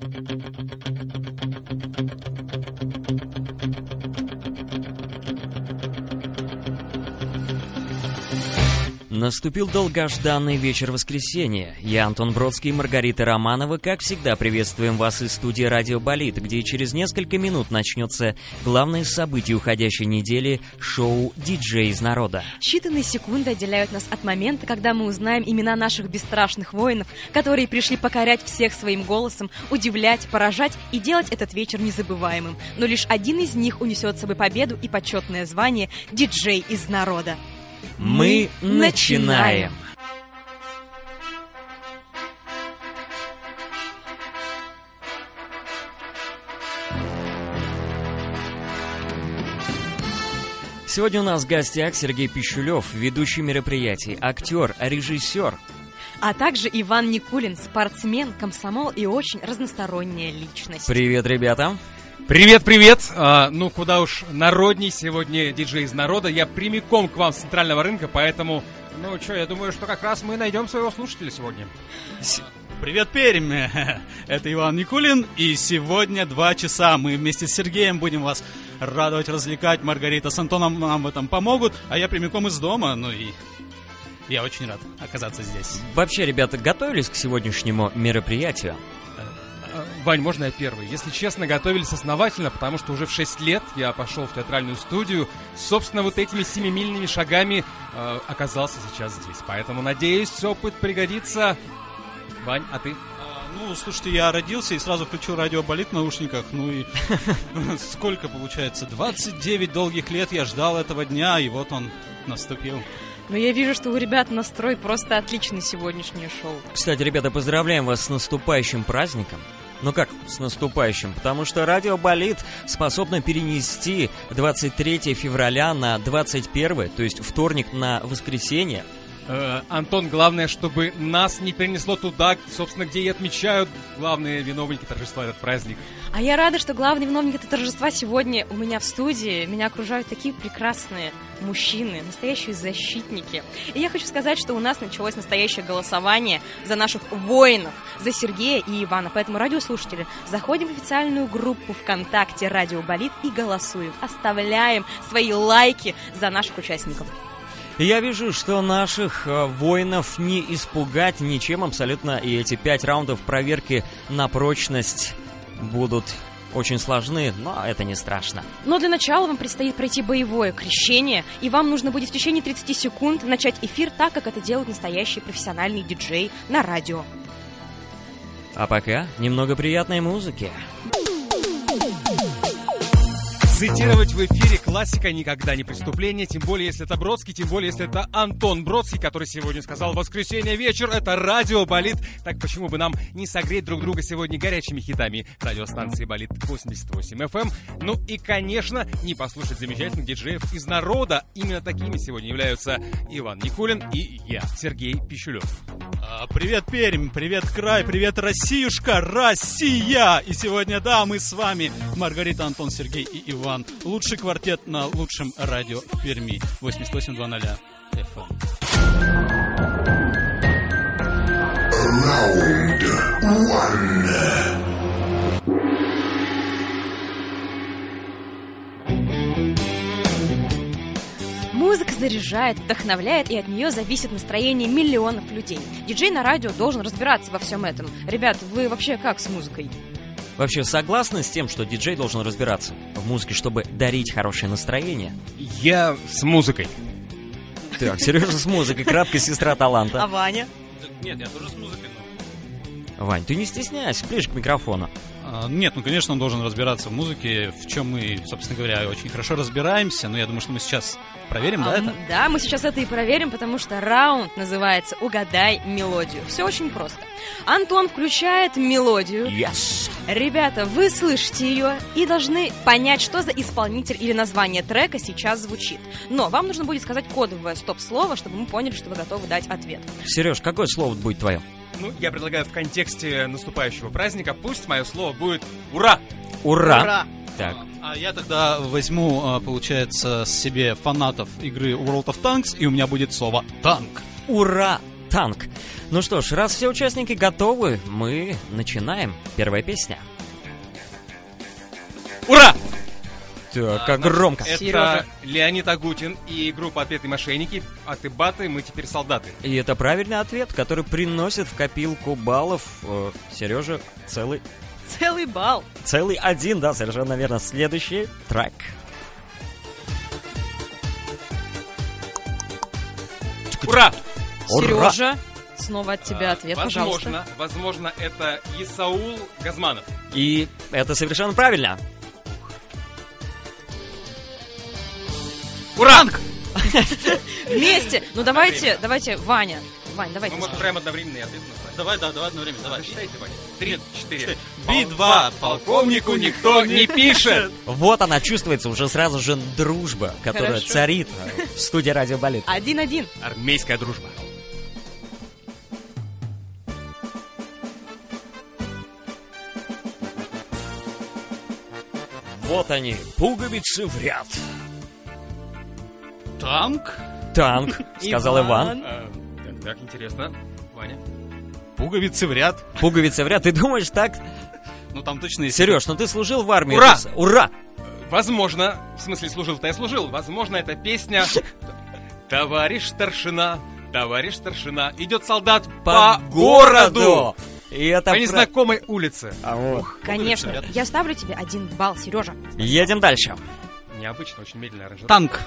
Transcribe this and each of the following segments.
thank you Наступил долгожданный вечер воскресенья. Я, Антон Бродский и Маргарита Романова, как всегда, приветствуем вас из студии «Радио Болит», где через несколько минут начнется главное событие уходящей недели — шоу «Диджей из народа». Считанные секунды отделяют нас от момента, когда мы узнаем имена наших бесстрашных воинов, которые пришли покорять всех своим голосом, удивлять, поражать и делать этот вечер незабываемым. Но лишь один из них унесет с собой победу и почетное звание «Диджей из народа». Мы начинаем! Сегодня у нас в гостях Сергей Пищулев, ведущий мероприятий, актер, режиссер. А также Иван Никулин, спортсмен, комсомол и очень разносторонняя личность. Привет, ребята! Привет, привет! А, ну, куда уж народней сегодня диджей из народа. Я прямиком к вам с центрального рынка, поэтому, ну, что, я думаю, что как раз мы найдем своего слушателя сегодня. С... Привет, Пермь! Это Иван Никулин, и сегодня два часа мы вместе с Сергеем будем вас радовать, развлекать. Маргарита с Антоном нам в этом помогут, а я прямиком из дома, ну и я очень рад оказаться здесь. Вообще, ребята, готовились к сегодняшнему мероприятию? Вань, можно я первый? Если честно, готовились основательно, потому что уже в 6 лет я пошел в театральную студию. Собственно, вот этими семимильными шагами э, оказался сейчас здесь. Поэтому, надеюсь, опыт пригодится. Вань, а ты? Ну, слушайте, я родился и сразу включил радио болит в наушниках. Ну и сколько получается? 29 долгих лет я ждал этого дня, и вот он наступил. Но я вижу, что у ребят настрой просто отличный сегодняшнее шоу. Кстати, ребята, поздравляем вас с наступающим праздником. Ну как, с наступающим, потому что радио болит способно перенести 23 февраля на 21, то есть вторник на воскресенье. Э, Антон, главное, чтобы нас не перенесло туда, собственно, где и отмечают главные виновники торжества этот праздник. А я рада, что главный виновник этого торжества сегодня у меня в студии. Меня окружают такие прекрасные мужчины, настоящие защитники. И я хочу сказать, что у нас началось настоящее голосование за наших воинов, за Сергея и Ивана. Поэтому, радиослушатели, заходим в официальную группу ВКонтакте «Радио Болит» и голосуем. Оставляем свои лайки за наших участников. Я вижу, что наших э, воинов не испугать ничем абсолютно, и эти пять раундов проверки на прочность будут очень сложны, но это не страшно. Но для начала вам предстоит пройти боевое крещение, и вам нужно будет в течение 30 секунд начать эфир так, как это делают настоящие профессиональные диджеи на радио. А пока немного приятной музыки. Цитировать в эфире классика никогда не преступление, тем более, если это Бродский, тем более, если это Антон Бродский, который сегодня сказал «Воскресенье вечер, это радио болит». Так почему бы нам не согреть друг друга сегодня горячими хитами радиостанции «Болит» 88 FM? Эм? Ну и, конечно, не послушать замечательных диджеев из народа. Именно такими сегодня являются Иван Никулин и я, Сергей Пищулев. Привет, Пермь, привет, край, привет, Россиюшка, Россия! И сегодня, да, мы с вами, Маргарита, Антон, Сергей и Иван. Лучший квартет на лучшем радио в Перми. 8820 FM. Round one. Музыка заряжает, вдохновляет, и от нее зависит настроение миллионов людей. Диджей на радио должен разбираться во всем этом. Ребят, вы вообще как с музыкой? Вообще согласны с тем, что диджей должен разбираться в музыке, чтобы дарить хорошее настроение? Я с музыкой. Так, Сережа с музыкой, краткая сестра таланта. А Ваня? Нет, я тоже с музыкой. Вань, ты не стесняйся, ближе к микрофону. А, нет, ну, конечно, он должен разбираться в музыке, в чем мы, собственно говоря, очень хорошо разбираемся, но я думаю, что мы сейчас проверим, а, да, это? Да, мы сейчас это и проверим, потому что раунд называется «Угадай мелодию». Все очень просто. Антон включает мелодию. Yes. Ребята, вы слышите ее и должны понять, что за исполнитель или название трека сейчас звучит. Но вам нужно будет сказать кодовое стоп-слово, чтобы мы поняли, что вы готовы дать ответ. Сереж, какое слово будет твое? Ну, я предлагаю в контексте наступающего праздника, пусть мое слово будет «Ура!». Ура! Ура! Так. А я тогда возьму, а, получается, себе фанатов игры World of Tanks, и у меня будет слово «танк». Ура! Танк. Ну что ж, раз все участники готовы, мы начинаем. Первая песня. Ура! Так, как громко. Это Серёжа. Леонид Агутин и группа «Отпетые мошенники». А ты баты, мы теперь солдаты. И это правильный ответ, который приносит в копилку баллов э, Сережа целый, Целый бал. целый один, да, совершенно верно. Следующий трек. Ура! Ура! Сережа, снова от тебя А, ответ, возможно, пожалуйста. возможно, это Исаул Газманов. И это совершенно правильно. Ура! Вместе. Ну давайте, давайте, Ваня. Вань, давайте. Мы можем скажем. прям одновременный ответ назвать. Давай, да, давай одно время, давай. Считайте, Ваня. Три, четыре. Би-2, Полковнику никто не пишет. Вот она чувствуется уже сразу же дружба, которая Хорошо. царит в студии Радио Балет. Один-один. Армейская дружба. Вот они, пуговицы в ряд. Танк? Танк, сказал Иван. А, так, так, интересно. Ваня. Пуговицы в ряд. Пуговицы в ряд. Ты думаешь так? Ну там точно есть... Сереж, ну ты служил в армии. Ура! Ура! Возможно, в смысле служил-то я служил. Возможно, это песня «Товарищ старшина, товарищ старшина, идет солдат по, городу, И это по незнакомой улице». А вот. Конечно. ряд. Я ставлю тебе один балл, Сережа. Едем дальше. Необычно, очень аранжировка. Танк.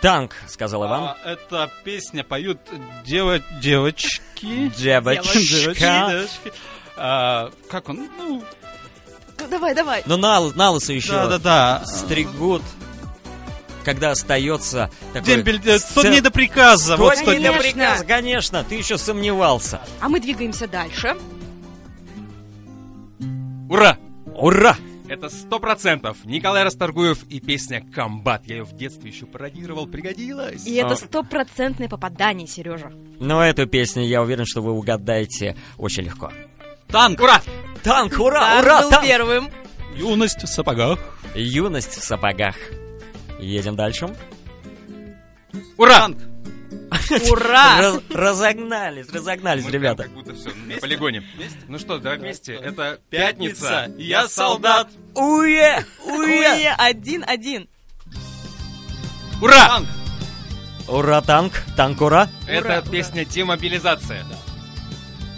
Танк, сказал Иван. А, эта песня поют дева... девочки. Девочка. девочки. А, как он? Ну, Ну давай, давай. Ну на, на лысо еще да-да-да. стригут, когда остается такой... Дембель, э, 100 сцен- дней до приказа. Сто Вот дней 100 дней до приказа, конечно, ты еще сомневался. А мы двигаемся дальше. Ура! Ура! Это сто процентов Николай Расторгуев и песня «Комбат». Я ее в детстве еще пародировал, пригодилась. И это А. стопроцентное попадание, Сережа. Но эту песню, я уверен, что вы угадаете очень легко. Танк. Ура! Танк, ура, Танк ура, был танк! первым. Юность в сапогах. Юность в сапогах. Едем дальше. Ура! Танк. Ура! Раз- разогнались, разогнались, Мы ребята. Как будто все на полигоне. Ну что, давай вместе. Это Пятница. пятница. Я солдат. Уе! Уе! Один-один. Ура! Танк. Ура, танк! Танк, ура! Это Ура, песня «Демобилизация».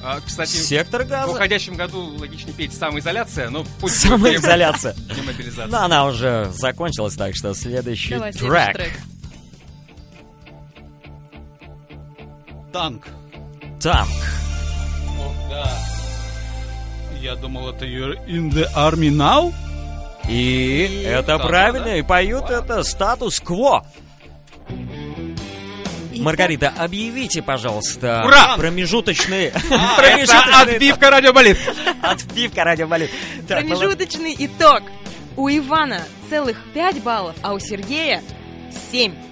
А, кстати, Сектор в газа. уходящем году логичнее петь «Самоизоляция», но пусть Самоизоляция. дем- демобилизация. Но она уже закончилась, так что следующий Давай следующий трек. Танк. Танк. О, да. Я думал, это You're in the army now? И это да, правильно, да. и поют это статус-кво. Маргарита, объявите, пожалуйста, Ура! промежуточные... Это промежуточные- отбивка радиоболит. Отбивка радиоболит. Промежуточный итог. У Ивана целых 5 баллов, а у Сергея 7.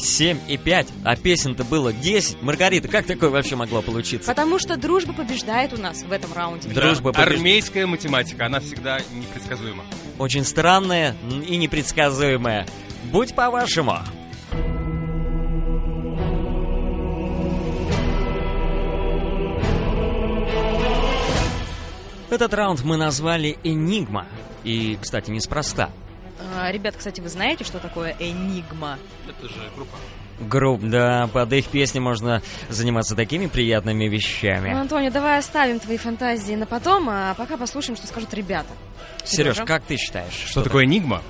7 и 5, а песен-то было 10. Маргарита, как такое вообще могло получиться? Потому что дружба побеждает у нас в этом раунде. Дружба побежд- Армейская математика, она всегда непредсказуема. Очень странная и непредсказуемая. Будь по-вашему. Этот раунд мы назвали «Энигма». И, кстати, неспроста. А, ребят, кстати, вы знаете, что такое энигма? Это же группа. Групп, да, под их песни можно заниматься такими приятными Ну, вещами. Антонио, давай оставим твои фантазии на потом, а пока послушаем, что скажут ребята. Сереж, Сережа? как ты считаешь? Что такое «Энигма»?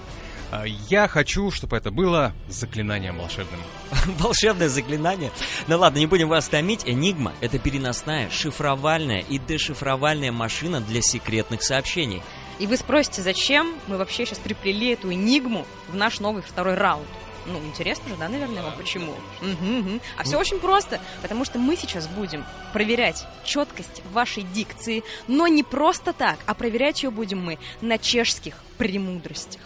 А, Я хочу, чтобы это было заклинанием волшебным. Волшебное заклинание. Ну ладно, не будем вас томить. Энигма — это переносная, шифровальная и дешифровальная машина для секретных сообщений. И вы спросите, зачем мы вообще сейчас приплели эту энигму в наш новый второй раунд? Ну, интересно же, да, наверное, вам почему? Мгм, мгм. А все очень просто, потому что мы сейчас будем проверять четкость вашей дикции, но не просто так, а проверять ее будем мы на чешских премудростях.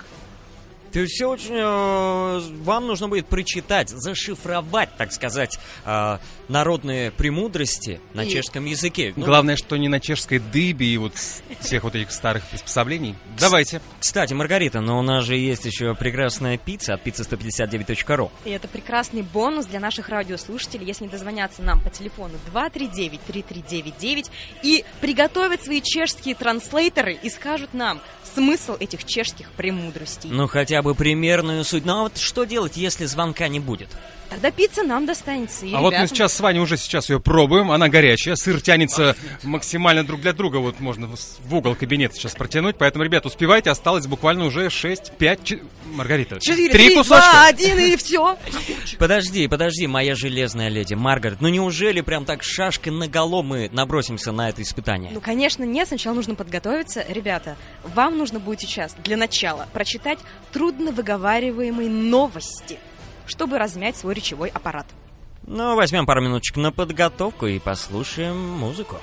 Ты все очень... э, вам нужно будет прочитать, зашифровать, так сказать, э, народные премудрости на И- чешском языке. Ну, Главное, что не на чешской дыбе и вот всех вот этих старых приспособлений. Давайте. Кстати, Маргарита, но у нас же есть еще прекрасная пицца от pizza159.ru. И это прекрасный бонус для наших радиослушателей, если не дозвонятся нам по телефону 239-3399 и приготовят свои чешские транслейтеры и скажут нам смысл этих чешских премудростей. Ну, хотя бы примерную суть. Ну, а вот что делать, если звонка не будет? Тогда пицца нам достанется. И А вот мы ребятам. сейчас с Ваней уже сейчас ее пробуем. Она горячая, сыр тянется максимально друг для друга. Вот можно в угол кабинета сейчас протянуть. Поэтому, ребят, успевайте. Осталось буквально уже 6, 5... Маргарита, Четыре, три три, кусочка. два, один и все. Подожди, подожди, моя железная леди Маргарет. Ну неужели прям так шашкой наголо мы набросимся на это испытание? Ну, конечно, нет. Сначала нужно подготовиться. Ребята, вам нужно будет сейчас для начала прочитать трудно выговариваемые новости, чтобы размять свой речевой аппарат. Ну, возьмем пару минуточек на подготовку и послушаем музыку.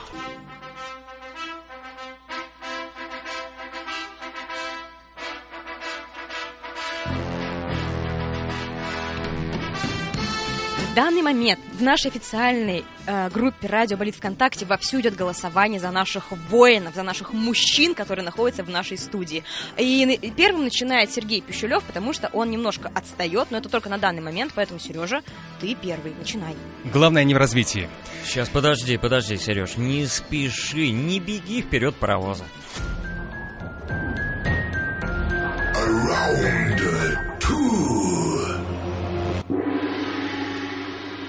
В данный момент в нашей официальной э, группе «Радио Болит ВКонтакте» вовсю идет голосование за наших воинов, за наших мужчин, которые находятся в нашей студии. И, первым начинает Сергей Пищулев, потому что он немножко отстает, но это только на данный момент, поэтому, Сережа, ты первый, начинай. Главное не в развитии. Сейчас, подожди, подожди, Сереж, не спеши, не беги вперед паровоза.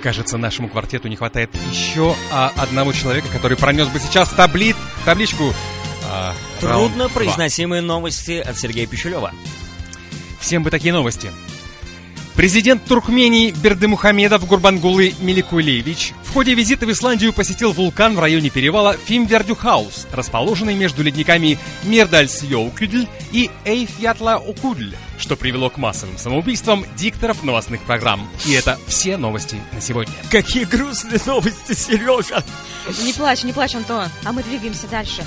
Кажется, нашему квартету не хватает еще а, одного человека, который пронес бы сейчас таблит, табличку. а, Трудно произносимые новости от Сергея Пищулева. Всем бы такие новости. Президент Туркмении Бердымухамедов Гурбангулы Меликулевич в ходе визита в Исландию посетил вулкан в районе перевала Фимвердюхаус, расположенный между ледниками Мердальсьоукюдль и Эйфьятла-Окудль, что привело к массовым самоубийствам дикторов новостных программ. И это все новости на сегодня. Какие грустные новости, Сережа! Не плачь, не плачь, Антон, а мы двигаемся дальше.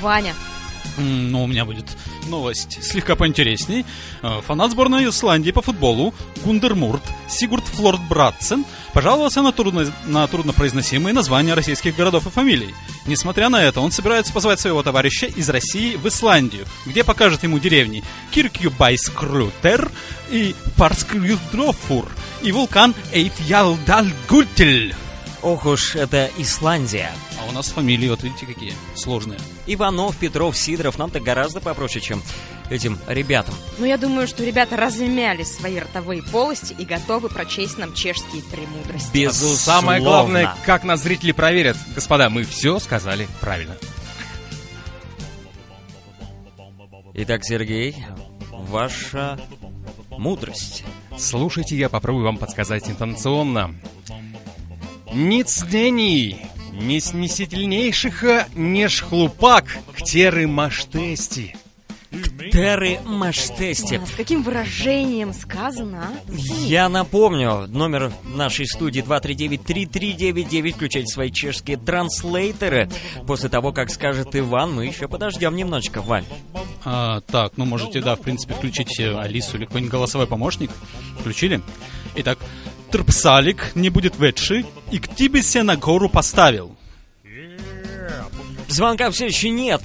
Ваня, М, Ну, у меня будет новость слегка поинтересней. Э, Фанат сборной Исландии по футболу Гундермурт Сигурд Флорд Братсен пожаловался на, трудно, на труднопроизносимые названия российских городов и фамилий. Несмотря на это, он собирается позвать своего товарища из России в Исландию, где покажет ему деревни Киркюбайскрутер и Парскрюдрофур и вулкан Эйфьялдальгультель. Ох уж это Исландия. У нас фамилии, вот видите, какие сложные. Иванов, Петров, Сидоров нам-то гораздо попроще, чем этим ребятам. ну я думаю, что ребята размяли свои ротовые полости и готовы прочесть нам чешские премудрости. Безусловно. Самое главное, как нас зрители проверят. Господа, мы все сказали правильно. Итак, Сергей, ваша мудрость. Слушайте, я попробую вам подсказать интонационно. Ниц не снесительнейших, неж хлупак, ктеры маштести. Теры Маштести. С каким выражением сказано, а? Я напомню, номер нашей студии 239-3399. Включайте свои чешские транслейтеры. После того, как скажет Иван, мы еще подождем немножечко, Вань. А, так, ну можете, да, в принципе, включить э, Алису или какой-нибудь голосовой помощник. Включили? Итак, Трпсалик не будет ветши, и к тебе се на гору поставил. Звонка все еще нет.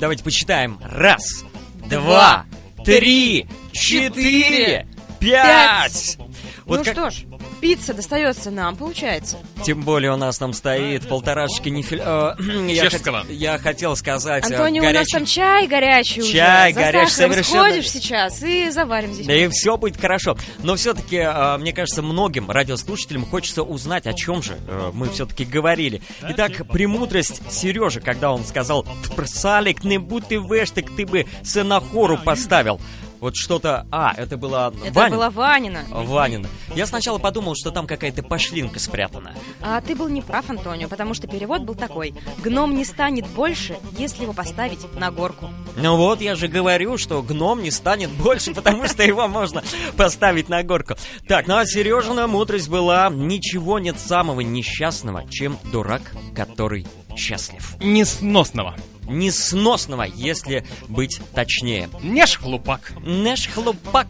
Давайте почитаем. Раз, два, три, четыре, пять. Вот ну как- что ж, пицца достается нам, получается. Тем более у нас там стоит полторашечка нефиль... э, я, хот- я хотел сказать... э, Антонио, у нас горячий- там чай горячий уже. Чай За горячий, сахаром совершенно- сходишь сейчас и заварим здесь. Да и все будет хорошо. Но все-таки, мне кажется, многим радиослушателям хочется узнать, о чем же э, мы все-таки говорили. Итак, премудрость Сережи, когда он сказал «Салик, не будь ты веш, так ты бы сенахору поставил». Вот что-то... А, это было Это Ваня. была Ванина. Ванина. Я сначала подумал, что там какая-то пошлинка спрятана. А ты был не прав, Антонио, потому что перевод был такой. Гном не станет больше, если его поставить на горку. Ну вот, я же говорю, что гном не станет больше, потому что его можно поставить на горку. Так, ну а Сережина мудрость была, ничего нет самого несчастного, чем дурак, который счастлив. Несносного. Несносного, если быть точнее. Неш хлупак. Наш хлопак.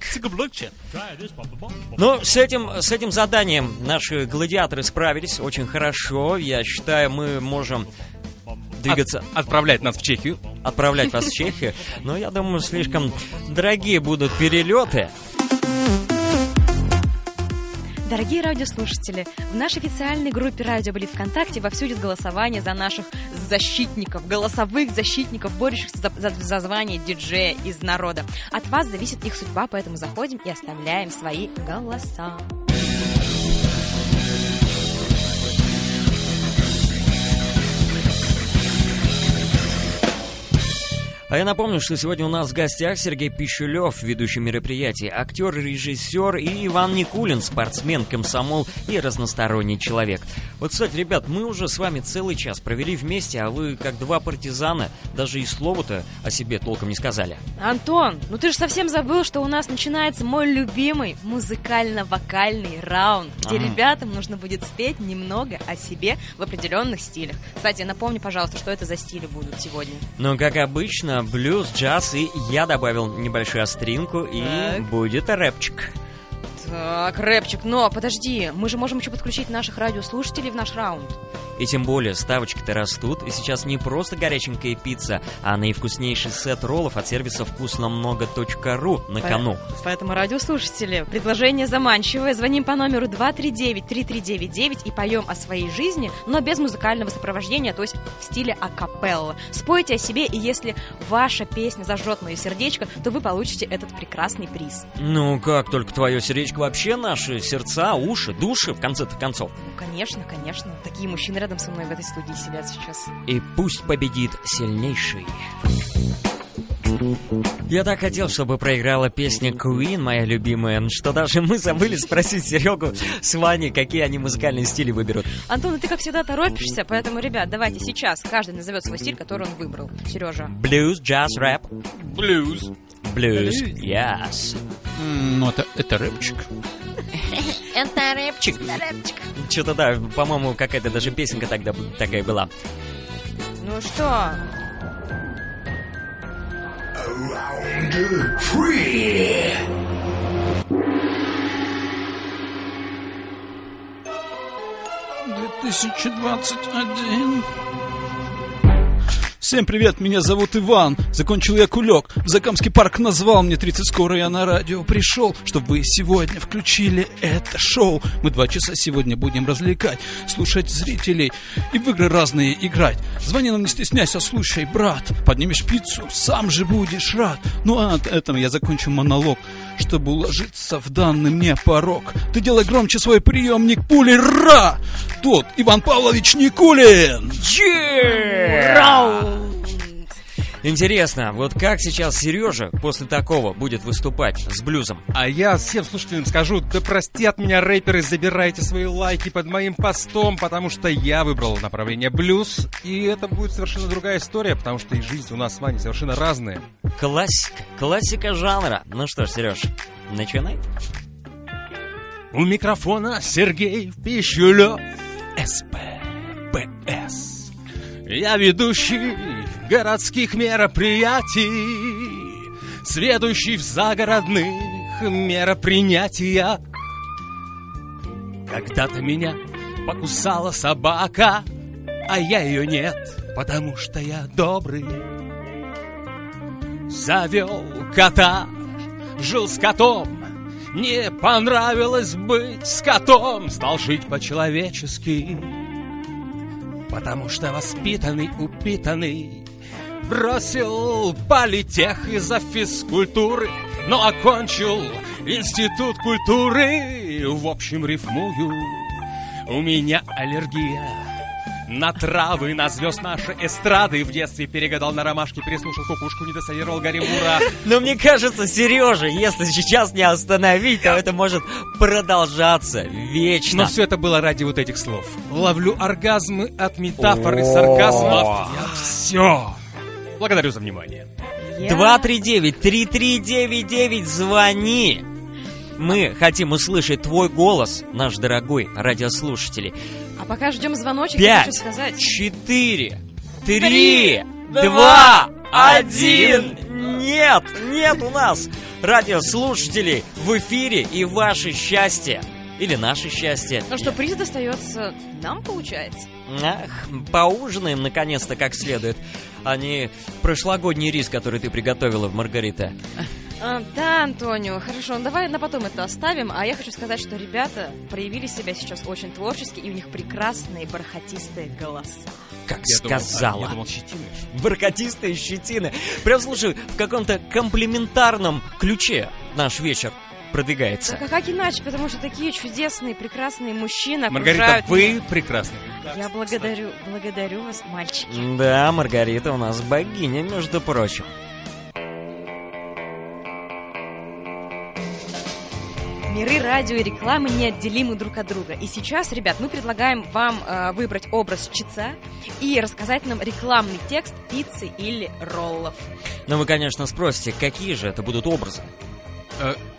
Ну, с этим, с этим заданием наши гладиаторы справились очень хорошо. Я считаю, мы можем двигаться, От- отправляет нас в Чехию. отправлять вас в Чехию. Но я думаю, слишком дорогие будут перелеты. Дорогие радиослушатели, в нашей официальной группе «Радио Болит ВКонтакте» вовсю идет голосование за наших защитников, голосовых защитников, борющихся за, за- за звание диджея из народа. От вас зависит их судьба, поэтому заходим и оставляем свои голоса. А я напомню, что сегодня у нас в гостях Сергей Пищулев, ведущий мероприятий, актер, режиссер, и Иван Никулин, спортсмен, комсомол и разносторонний человек. Вот, кстати, ребят, мы уже с вами целый час провели вместе, а вы, как два партизана, даже и слова-то о себе толком не сказали. Антон, ну ты же совсем забыл, что у нас начинается мой любимый музыкально-вокальный раунд, где Ага. ребятам нужно будет спеть немного о себе в определенных стилях. Кстати, напомни, пожалуйста, что это за стили будут сегодня. Но, как обычно, блюз, джаз, и я добавил небольшую остринку, и Так. будет рэпчик. Так, рэпчик, но подожди, мы же можем еще подключить наших радиослушателей в наш раунд. И тем более, ставочки-то растут, и сейчас не просто горяченькая пицца, а наивкуснейший сет роллов от сервиса вкусномного.ру на кону. Поэтому, радиослушатели, предложение заманчивое. Звоним по номеру 239-3399 и поем о своей жизни, но без музыкального сопровождения, то есть в стиле акапелла. Спойте о себе, и если ваша песня зажжет мое сердечко, то вы получите этот прекрасный приз. Ну, как только твое сердечко вообще наши сердца, уши, души, в конце-то концов. Ну, конечно, конечно. Такие мужчины рядом со мной в этой студии сидят сейчас. И пусть победит сильнейший. Я так хотел, чтобы проиграла песня Queen, моя любимая, что даже мы забыли спросить Серегу с Ваней, какие они музыкальные стили выберут. Антон, ты, как всегда, торопишься, поэтому, ребят, давайте сейчас каждый назовет свой стиль, который он выбрал. Сережа. Блюз, джаз, рэп. Блюз. Блюз, yes. Ну, это, это рэпчик. Это рэпчик. Что-то да, по-моему, какая-то даже песенка тогда такая была. Ну что, — 2021. Всем привет, меня зовут Иван. Закончил я кулек. В Закамский парк назвал мне 30 скоро я на радио пришел, чтобы вы сегодня включили это шоу. Мы два часа сегодня будем развлекать, слушать зрителей и в игры разные играть. Звони нам, не стесняйся, слушай, брат. Поднимешь пиццу, сам же будешь рад. Ну а на этом я закончу монолог, чтобы уложиться в данный мне порог. Ты делай громче свой приемник пули, ра! Тот Иван Павлович Никулин! раунд! Интересно, вот как сейчас Сережа после такого будет выступать с блюзом? А я всем слушателям скажу, да простят меня рэперы, забирайте свои лайки под моим постом, потому что я выбрал направление блюз, и это будет совершенно другая история, потому что и жизнь у нас с вами совершенно разная. Классика, классика жанра. Ну что ж, Сереж, начинай. У микрофона Сергей Пищулев, СПБС. Я ведущий городских мероприятий, сведущий в загородных мероприятиях. Когда-то меня покусала собака, а я ее нет, потому что я добрый. Завел кота, жил с котом, не понравилось быть с котом, стал жить по-человечески. Потому что воспитанный, упитанный, бросил политех из-за физкультуры, но окончил институт культуры. В общем, рифмую, у меня аллергия на травы, на звезд нашей эстрады. В детстве перегадал на ромашке, переслушал кукушку, не досоверовал Гарри-Мура. Но мне кажется, Сережа, если сейчас не остановить, то это может продолжаться вечно. Но все это было ради вот этих слов. Ловлю оргазмы от метафор и сарказмов. Все. Благодарю за внимание. Я- 239-3399, звони! Мы хотим услышать твой голос, наш дорогой радиослушатели. А пока ждем звоночек, Пять. я хочу сказать. Четыре, три, Три, два, два, один. Нет, нет у нас радиослушателей в эфире и ваше счастье. Или наше счастье. Ну что, приз достается нам, получается? Ах, поужинаем наконец-то как следует, а не прошлогодний рис, который ты приготовила, Маргарита. А, да, Антонио, хорошо, ну давай на потом это оставим. А я хочу сказать, что ребята проявили себя сейчас очень творчески, и у них прекрасные бархатистые голоса. Как Я думал, а, сказала. я думал, щетины. Бархатистые щетины. Прям, слушай, в каком-то комплементарном ключе наш вечер продвигается. Так а как иначе? Потому что такие чудесные, прекрасные мужчины Маргарита, окружают вы меня. прекрасны. Я благодарю, благодарю вас, мальчики. Да, Маргарита у нас богиня, между прочим. Миры радио и рекламы неотделимы друг от друга. И сейчас, ребят, мы предлагаем вам э, выбрать образ чица и рассказать нам рекламный текст пиццы или роллов. Но вы, конечно, спросите, какие же это будут образы?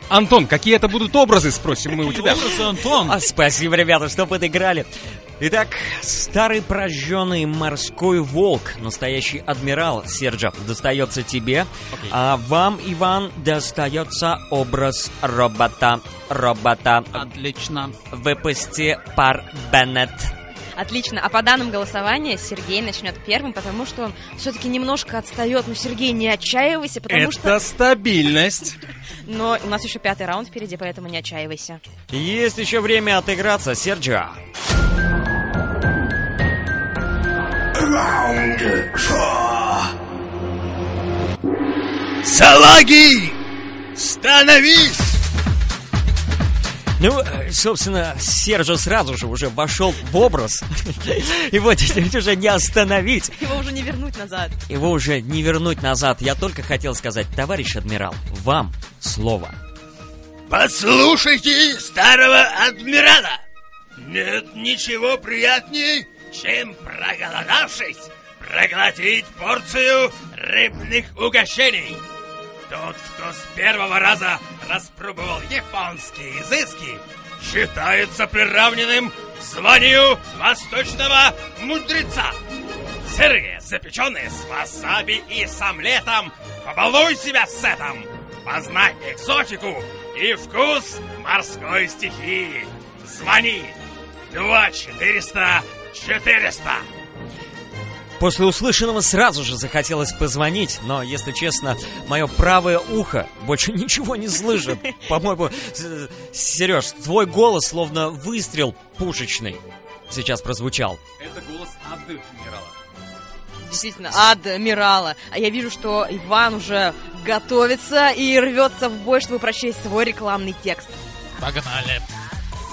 Антон, какие это будут образы, спросим мы у тебя. Образы, Антон. А, спасибо, ребята, что подыграли. Итак, старый прожженный морской волк, настоящий адмирал Серджа, достается тебе, а вам, Иван, достается образ робота. Робота. Отлично. Выпусти пар Беннет. Отлично. А по данным голосования Сергей начнет первым, потому что он все-таки немножко отстает. Ну, Сергей, не отчаивайся, потому что... Это стабильность. Но у нас еще пятый раунд впереди, поэтому не отчаивайся. Есть еще время отыграться, Серджио. Салаги! Становись! Ну, э, собственно, Серджо сразу же уже вошел в образ. И вот теперь уже не остановить. Его уже не вернуть назад. Его уже не вернуть назад. Я только хотел сказать, товарищ адмирал, вам слово. Послушайте старого адмирала! Нет ничего приятней, чем проголодавшись, проглотить порцию рыбных угощений. Тот, кто с первого раза распробовал японские изыски, считается приравненным к званию восточного мудреца. Сырые, запеченные с васаби и с омлетом, побалуй себя с этим. Познай экзотику и вкус морской стихии. Звони 2 400 400. После услышанного сразу же захотелось позвонить, но, если честно, мое правое ухо больше ничего не слышит. По-моему, Сереж, твой голос словно выстрел пушечный сейчас прозвучал. Это голос адмирала. Действительно, адмирала. А я вижу, что Иван уже готовится и рвется в бой, чтобы прочесть свой рекламный текст. Погнали.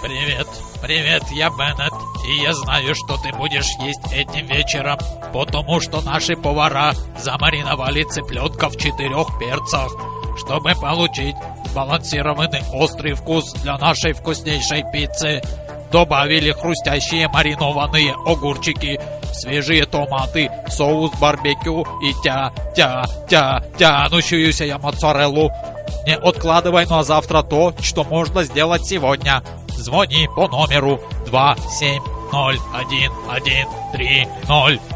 Привет, привет, я Беннет, и я знаю, что ты будешь есть этим вечером, потому что наши повара замариновали цыпленка в четырех перцах, чтобы получить сбалансированный острый вкус для нашей вкуснейшей пиццы. Добавили хрустящие маринованные огурчики, свежие томаты, соус барбекю и тя-тя-тя тянущуюся моцареллу. Не откладывай на завтра то, что можно сделать сегодня. Звони по номеру 2701130.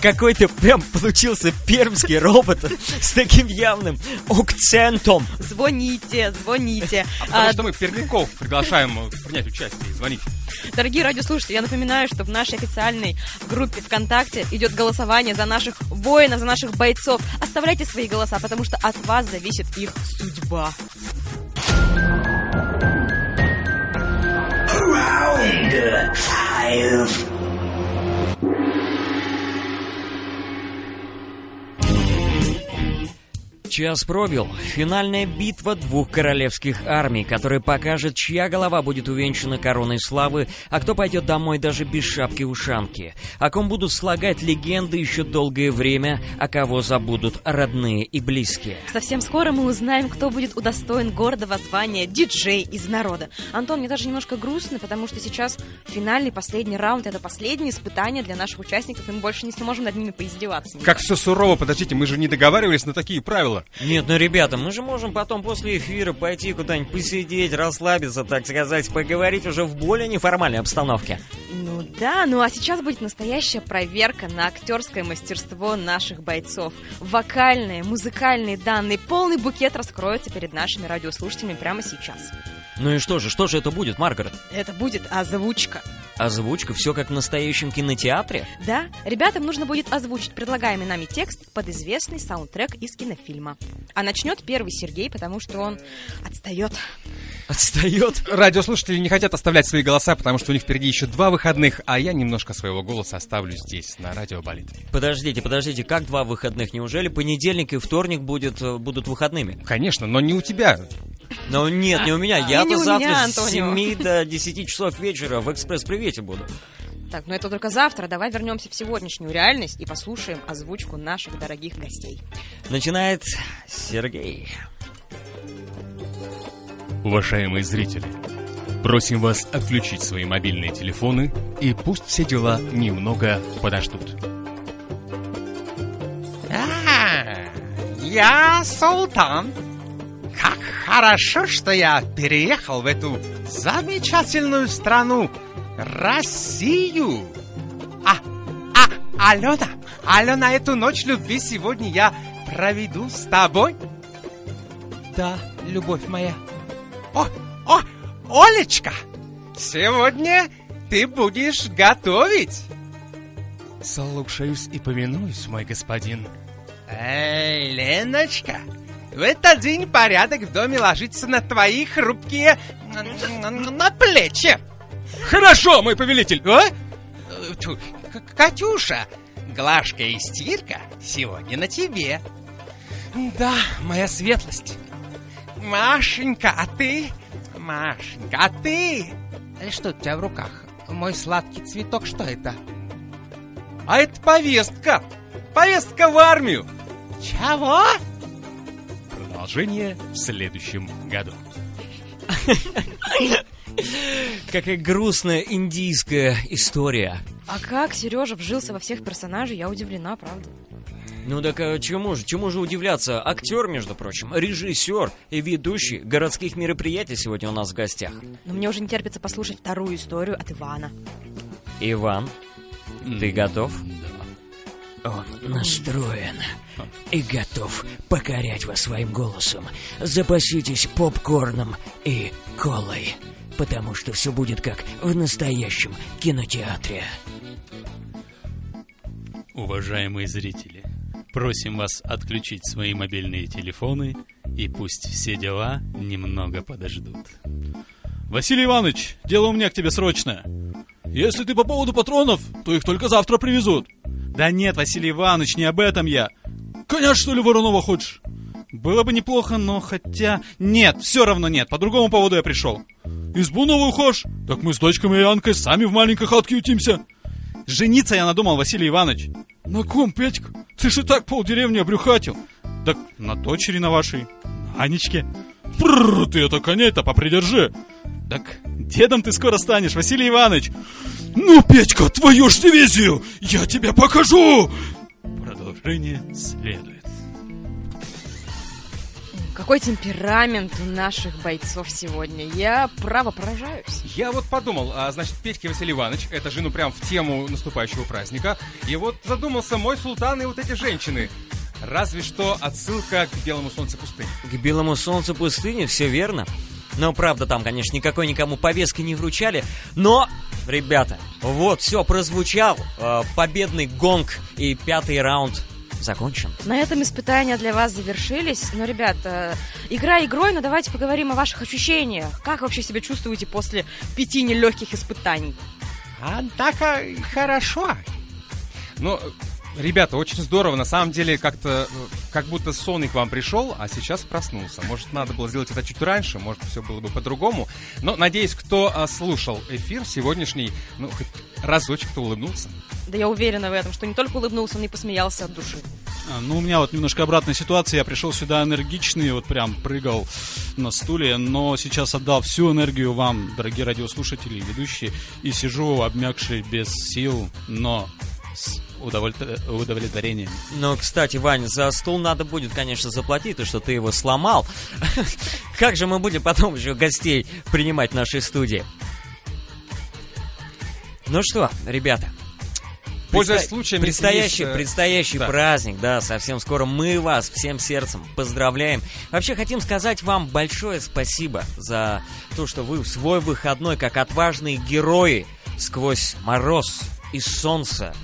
Какой-то прям получился пермский робот с таким явным акцентом. Звоните, звоните. Потому А, что мы пермяков приглашаем принять участие и звонить. Дорогие радиослушатели, я напоминаю, что в нашей официальной группе ВКонтакте идет голосование за наших воинов, за наших бойцов. Оставляйте свои голоса, потому что от вас зависит их судьба. Час пробил. Финальная битва двух королевских армий, которая покажет, чья голова будет увенчана короной славы, а кто пойдет домой даже без шапки-ушанки. О ком будут слагать легенды еще долгое время, а кого забудут родные и близкие. Совсем скоро мы узнаем, кто будет удостоен гордого звания диджей из народа. Антон, мне даже немножко грустно, потому что сейчас финальный, последний раунд, это последнее испытание для наших участников, и мы больше не сможем над ними поиздеваться. Как все сурово, подождите, мы же не договаривались на такие правила. Нет, ну, ребята, мы же можем потом после эфира пойти куда-нибудь посидеть, расслабиться, так сказать, поговорить уже в более неформальной обстановке. Ну да, ну а сейчас будет настоящая проверка на актерское мастерство наших бойцов. Вокальные, музыкальные данные, полный букет раскроется перед нашими радиослушателями прямо сейчас. Ну и что же, что же это будет, Маргарет? Это будет озвучка. Озвучка, все как в настоящем кинотеатре? Да, ребятам нужно будет озвучить предлагаемый нами текст под известный саундтрек из кинофильма. А начнет первый Сергей, потому что он отстает. Отстает? Радиослушатели не хотят оставлять свои голоса, потому что у них впереди еще два выходных, а я немножко своего голоса оставлю здесь, на радио Болит. Подождите, подождите, как два выходных? Неужели понедельник и вторник будет, э, будут выходными? Конечно, но не у тебя. Ну нет, не у меня. И не у завтра меня, с Антонио. 7 до 10 часов вечера в экспресс-привете буду. Так, но это только завтра. Давай вернемся в сегодняшнюю реальность и послушаем озвучку наших дорогих гостей. Начинает Сергей. Уважаемые зрители, просим вас отключить свои мобильные телефоны и пусть все дела немного подождут. А, я Султан. Как хорошо, что я переехал в эту замечательную страну, Россию. А, а, Алена, Алена, эту ночь любви сегодня я проведу с тобой? Да, любовь моя. О, о, Олечка, сегодня ты будешь готовить. Слушаюсь и повинуюсь, мой господин. Эй, Леночка, в этот день порядок в доме ложится на твои хрупкие... на, плечи. Хорошо, мой повелитель! А? Катюша, глажка и стирка сегодня на тебе. Да, моя светлость. Машенька, а ты? Машенька, а ты? Э, Что у тебя в руках? Мой сладкий цветок, что это? А это повестка! Повестка в армию! Чего? Продолжение в следующем году. Какая грустная индийская история. А как Сережа вжился во всех персонажей, я удивлена, правда. Ну так а чему же, чему же удивляться? Актер, между прочим, режиссер и ведущий городских мероприятий сегодня у нас в гостях. Но мне уже не терпится послушать вторую историю от Ивана. Иван, ты готов? Он настроен и готов покорять вас своим голосом. Запаситесь попкорном и колой, потому что все будет как в настоящем кинотеатре. Уважаемые зрители, просим вас отключить свои мобильные телефоны и пусть все дела немного подождут. Василий Иванович, дело у меня к тебе срочное. Если ты по поводу патронов, то их только завтра привезут. Да нет, Василий Иванович, не об этом я. Коня, что ли, Воронова хочешь? Было бы неплохо, но хотя... Нет, все равно нет, по другому поводу я пришел. Избу новую хочешь? Так мы с дочками и Янкой сами в маленькой хатке ютимся. Жениться я надумал, Василий Иванович. На ком, Петька? Ты же так полдеревни обрюхатил. Так на дочери на вашей, Анечке. Прррр, ты это коней-то попридержи. Так дедом ты скоро станешь, Василий Иванович. Ну, Петька, твою ж дивизию, я тебе покажу. Продолжение следует. Какой темперамент у наших бойцов сегодня. Я право поражаюсь. Я вот подумал, а значит, Петька Василий Иванович, это же ну прям в тему наступающего праздника. И вот задумался мой султан и вот эти женщины. Разве что отсылка к белому солнцу пустыни. К белому солнцу пустыни, все верно. Но правда, там, конечно, никакой никому повестки не вручали. Но, ребята, вот, все, прозвучал э, победный гонг и пятый раунд закончен. На этом испытания для вас завершились. Но, ребят, э, игра игрой, но давайте поговорим о ваших ощущениях. Как вообще себя чувствуете после пяти нелегких испытаний? А так а, хорошо. Ну, ребята, очень здорово. На самом деле, как-то, э, как будто сон и к вам пришел, а сейчас проснулся. Может, надо было сделать это чуть раньше, может, все было бы по-другому. Но, надеюсь, кто а, слушал эфир сегодняшний, ну, хоть разочек-то улыбнулся. Да я уверена в этом, что не только улыбнулся, но и посмеялся от души. А, Ну, у меня вот немножко обратная ситуация. Я пришел сюда энергичный, вот прям прыгал на стуле, но сейчас отдал всю энергию вам, дорогие радиослушатели и ведущие, и сижу обмякший без сил, но с удовольт- удовлетворением. Ну, кстати, Вань, за стул надо будет, конечно, заплатить, то, что ты его сломал. Как же мы будем потом еще гостей принимать в нашей студии? Ну что, ребята, Пользуясь случаем, предстоящий, есть, э, предстоящий да. праздник, да, совсем скоро мы вас всем сердцем поздравляем. Вообще хотим сказать вам большое спасибо за то, что вы в свой выходной, как отважные герои, сквозь мороз и солнце,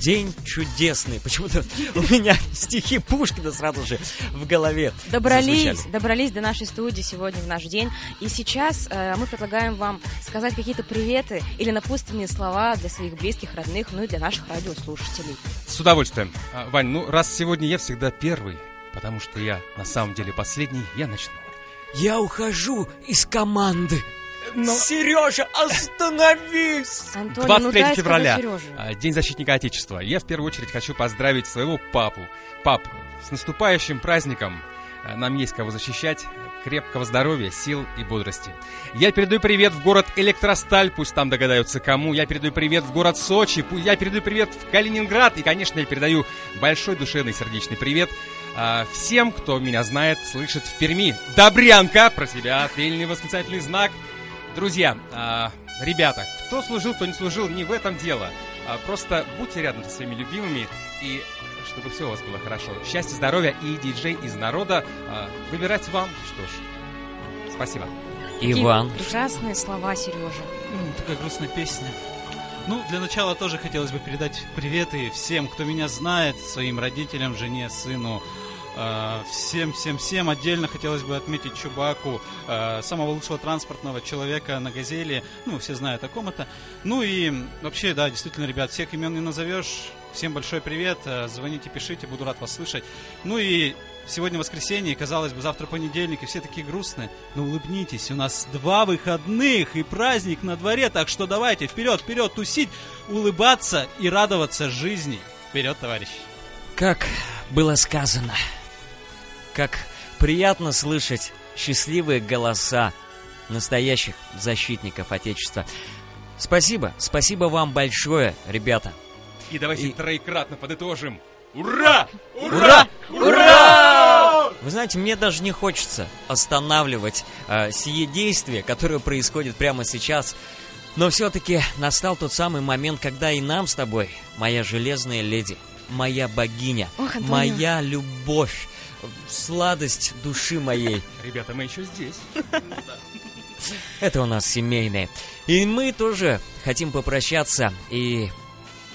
день чудесный. Почему-то у меня стихи Пушкина сразу же в голове Добрались, зазвучали. добрались до нашей студии сегодня в наш день. И сейчас э, мы предлагаем вам сказать какие-то приветы или напутственные слова для своих близких, родных, ну и для наших радиослушателей. С удовольствием. А, Вань, ну раз сегодня я всегда первый, потому что я на самом деле последний, я начну. Я ухожу из команды. Но- Сережа, остановись! Антонио, 23 ну февраля, а, День защитника Отечества. Я в первую очередь хочу поздравить своего папу. Пап, с наступающим праздником. А, Нам есть кого защищать. Крепкого здоровья, сил и бодрости. Я передаю привет в город Электросталь, пусть там догадаются кому. Я передаю привет в город Сочи, пу- я передаю привет в Калининград. И, конечно, я передаю большой душевный сердечный привет а, всем, кто меня знает, слышит в Перми. Добрянка, про тебя отдельный восклицательный знак. Друзья, а, ребята, кто служил, кто не служил, не в этом дело. А, просто будьте рядом со своими любимыми и чтобы все у вас было хорошо. Счастья, здоровья и диджей из народа. а, выбирать вам. Что ж, спасибо. Какие Иван, Прекрасные слова, Сережа. Такая грустная песня. Ну, для начала тоже хотелось бы передать приветы всем, кто меня знает, своим родителям, жене, сыну, э, всем, всем, всем. Отдельно хотелось бы отметить Чубаку, э, самого лучшего транспортного человека на «Газели». Ну, все знают о ком это. Ну и вообще, да, действительно, ребят, всех имен не назовешь. Всем большой привет, э, звоните, пишите, буду рад вас слышать. Ну и сегодня воскресенье, казалось бы, завтра понедельник, и все такие грустные. Но улыбнитесь, у нас два выходных и праздник на дворе, так что давайте вперед, вперед, тусить, улыбаться и радоваться жизни. Вперед, товарищи! как было сказано, как приятно слышать счастливые голоса настоящих защитников Отечества. Спасибо, спасибо вам большое, ребята. И давайте И- троекратно подытожим. Ура! Ура! Ура! Вы знаете, мне даже не хочется останавливать э, сие действие, которое происходит прямо сейчас. Но все-таки настал тот самый момент, когда и нам с тобой, моя железная леди, моя богиня, Ох, Антонио. моя любовь, сладость души моей, Ребята, мы еще здесь. это у нас семейное. И мы тоже хотим попрощаться и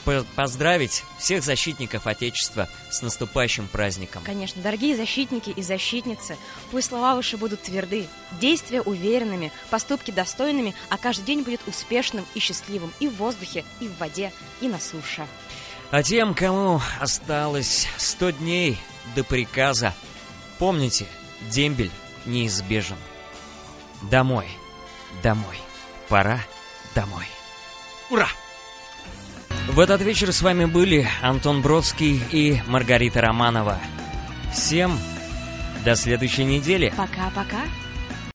по- поздравить всех защитников Отечества с наступающим праздником. Конечно, дорогие защитники и защитницы, пусть слова ваши будут тверды, действия уверенными, поступки достойными, а каждый день будет успешным и счастливым и в воздухе, и в воде, и на суше. А тем, кому осталось 100 дней до приказа, помните, дембель неизбежен. Домой, домой, пора домой. Ура! В этот вечер с вами были Антон Бродский и Маргарита Романова. Всем до следующей недели. Пока-пока.